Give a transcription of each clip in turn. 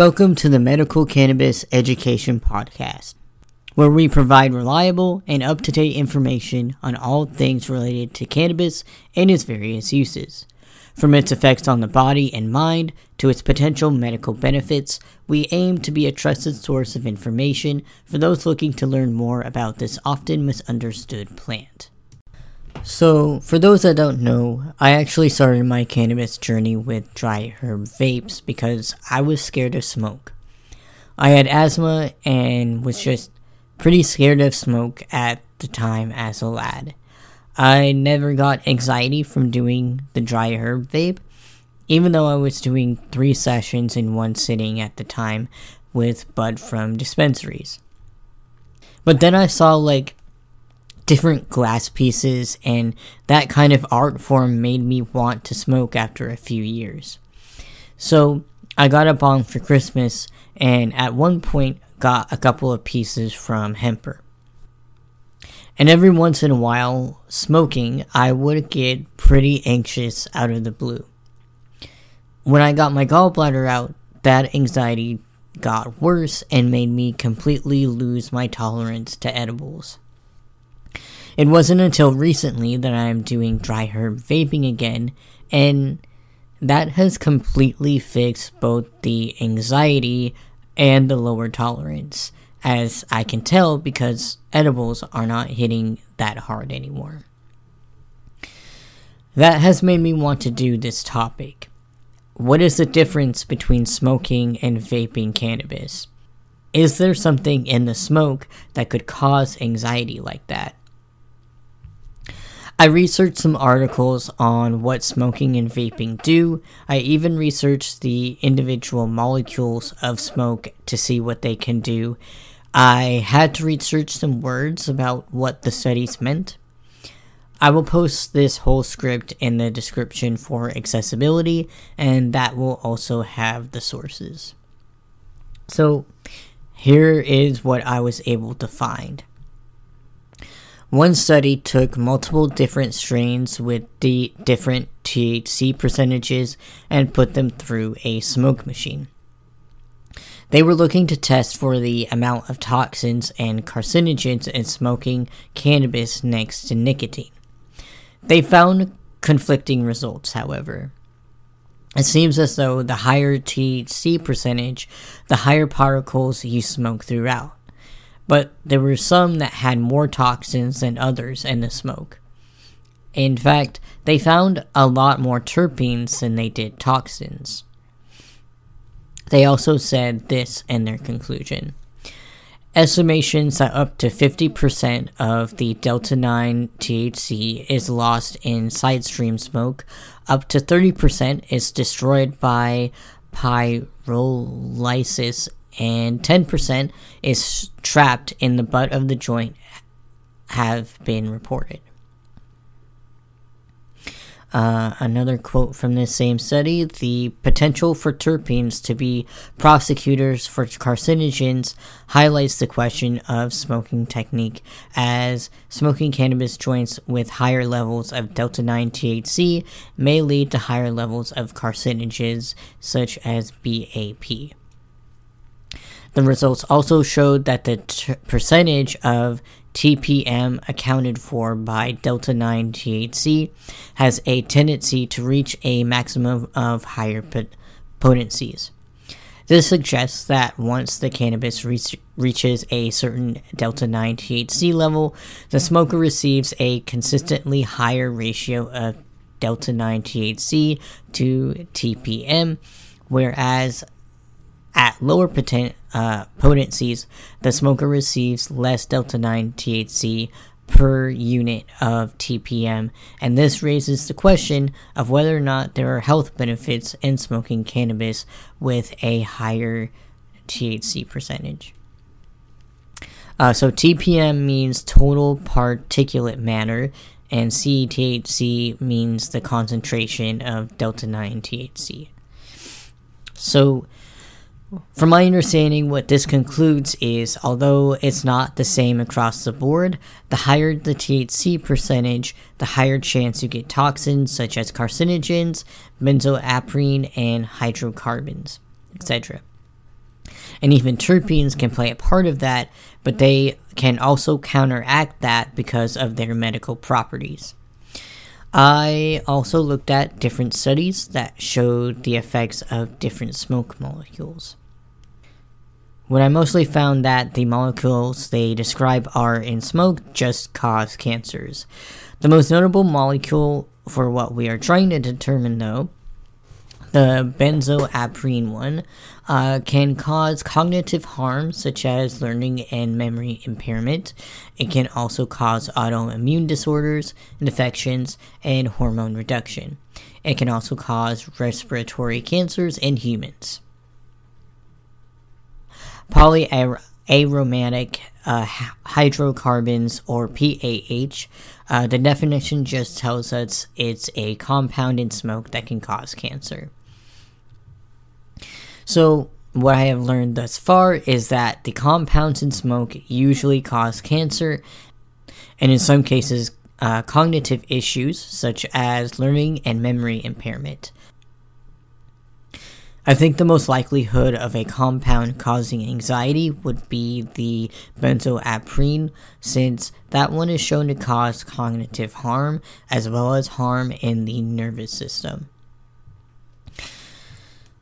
Welcome to the Medical Cannabis Education Podcast, where we provide reliable and up to date information on all things related to cannabis and its various uses. From its effects on the body and mind to its potential medical benefits, we aim to be a trusted source of information for those looking to learn more about this often misunderstood plant. So, for those that don't know, I actually started my cannabis journey with dry herb vapes because I was scared of smoke. I had asthma and was just pretty scared of smoke at the time as a lad. I never got anxiety from doing the dry herb vape, even though I was doing three sessions in one sitting at the time with bud from dispensaries. But then I saw like different glass pieces, and that kind of art form made me want to smoke after a few years. So I got a bong for Christmas, and at one point got a couple of pieces from Hemper. And every once in a while, smoking, I would get pretty anxious out of the blue. When I got my gallbladder out, that anxiety got worse and made me completely lose my tolerance to edibles. It wasn't until recently that I'm doing dry herb vaping again, and that has completely fixed both the anxiety and the lower tolerance, as I can tell because edibles are not hitting that hard anymore. That has made me want to do this topic. What is the difference between smoking and vaping cannabis? Is there something in the smoke that could cause anxiety like that? I researched some articles on what smoking and vaping do. I even researched the individual molecules of smoke to see what they can do. I had to research some words about what the studies meant. I will post this whole script in the description for accessibility, and that will also have the sources. So, here is what I was able to find. One study took multiple different strains with the different THC percentages and put them through a smoke machine. They were looking to test for the amount of toxins and carcinogens in smoking cannabis next to nicotine. They found conflicting results, however. It seems as though the higher THC percentage, the higher particles you smoke throughout but there were some that had more toxins than others in the smoke. In fact, they found a lot more terpenes than they did toxins. They also said this in their conclusion. Estimations that up to 50% of the Delta 9 THC is lost in sidestream smoke, up to 30% is destroyed by pyrolysis and 10% is trapped in the butt of the joint have been reported. Uh, another quote from this same study the potential for terpenes to be precursors for carcinogens highlights the question of smoking technique, as smoking cannabis joints with higher levels of delta 9 THC may lead to higher levels of carcinogens such as BAP. The results also showed that the t- percentage of TPM accounted for by delta 9 THC has a tendency to reach a maximum of higher pot- potencies. This suggests that once the cannabis re- reaches a certain delta 9 THC level, the smoker receives a consistently higher ratio of delta 9 THC to TPM, whereas at lower poten- uh, potencies, the smoker receives less delta 9 THC per unit of TPM, and this raises the question of whether or not there are health benefits in smoking cannabis with a higher THC percentage. Uh, so TPM means total particulate matter, and CTHC means the concentration of delta 9 THC. So from my understanding, what this concludes is although it's not the same across the board, the higher the THC percentage, the higher chance you get toxins such as carcinogens, benzo(a)pyrene, and hydrocarbons, etc. And even terpenes can play a part of that, but they can also counteract that because of their medical properties. I also looked at different studies that showed the effects of different smoke molecules. What I mostly found that the molecules they describe are in smoke just cause cancers. The most notable molecule for what we are trying to determine, though, the benzo(a)pyrene one, uh, can cause cognitive harm such as learning and memory impairment. It can also cause autoimmune disorders, infections, and hormone reduction. It can also cause respiratory cancers in humans. Polyaromatic uh, hydrocarbons, or PAH, uh, the definition just tells us it's a compound in smoke that can cause cancer. So, what I have learned thus far is that the compounds in smoke usually cause cancer, and in some cases, uh, cognitive issues such as learning and memory impairment. I think the most likelihood of a compound causing anxiety would be the benzo(a)pyrene, since that one is shown to cause cognitive harm as well as harm in the nervous system.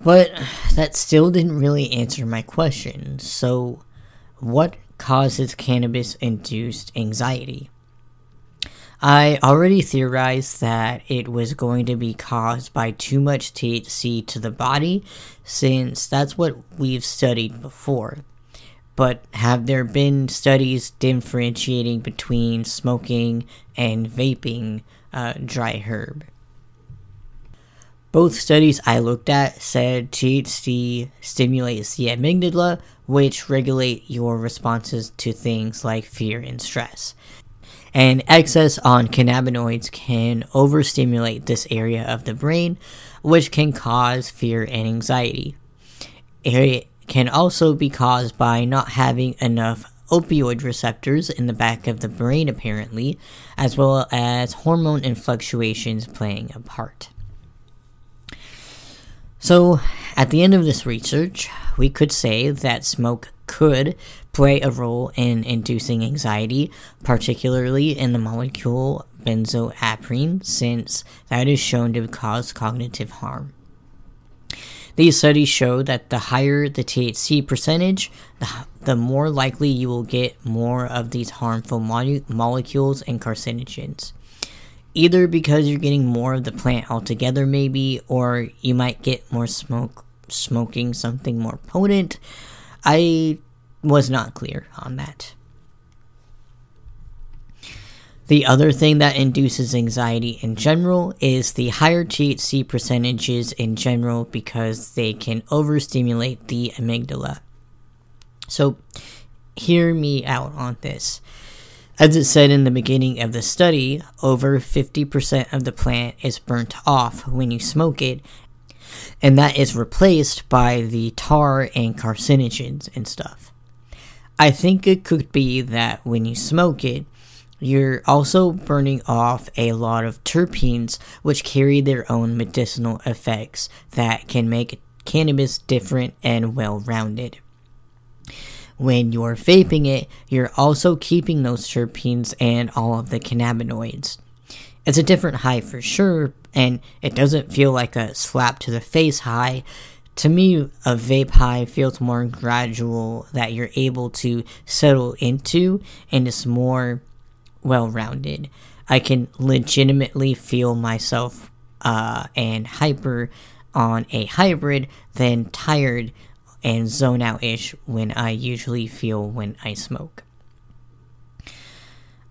But that still didn't really answer my question. So, what causes cannabis induced anxiety? I already theorized that it was going to be caused by too much THC to the body, since that's what we've studied before. But have there been studies differentiating between smoking and vaping uh, dry herb? Both studies I looked at said THC stimulates the amygdala, which regulate your responses to things like fear and stress. And excess on cannabinoids can overstimulate this area of the brain, which can cause fear and anxiety. It can also be caused by not having enough opioid receptors in the back of the brain, apparently, as well as hormone and fluctuations playing a part. So, at the end of this research, we could say that smoke could play a role in inducing anxiety, particularly in the molecule benzo(a)pyrene, since that is shown to cause cognitive harm. These studies show that the higher the THC percentage, the, the more likely you will get more of these harmful molecules and carcinogens either because you're getting more of the plant altogether maybe or you might get more smoke smoking something more potent i was not clear on that the other thing that induces anxiety in general is the higher THC percentages in general because they can overstimulate the amygdala. So, hear me out on this. As it said in the beginning of the study, over 50% of the plant is burnt off when you smoke it, and that is replaced by the tar and carcinogens and stuff. I think it could be that when you smoke it, you're also burning off a lot of terpenes, which carry their own medicinal effects that can make cannabis different and well rounded when you're vaping it, you're also keeping those terpenes and all of the cannabinoids. It's a different high for sure, and it doesn't feel like a slap to the face high. To me, a vape high feels more gradual that you're able to settle into, and it's more well rounded. I can legitimately feel myself uh, and hyper on a hybrid than tired and zone out ish when I usually feel when I smoke.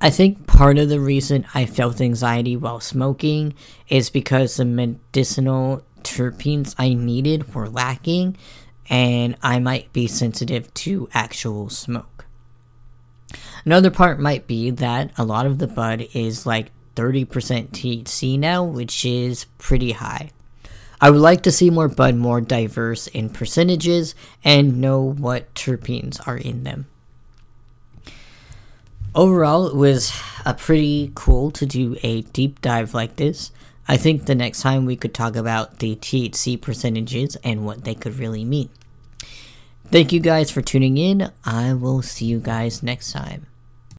I think part of the reason I felt anxiety while smoking is because the medicinal terpenes I needed were lacking, and I might be sensitive to actual smoke. Another part might be that a lot of the bud is like 30% THC now, which is pretty high. I would like to see more bud more diverse in percentages and know what terpenes are in them. Overall, it was a pretty cool to do a deep dive like this. I think the next time we could talk about the THC percentages and what they could really mean. Thank you guys for tuning in. I will see you guys next time.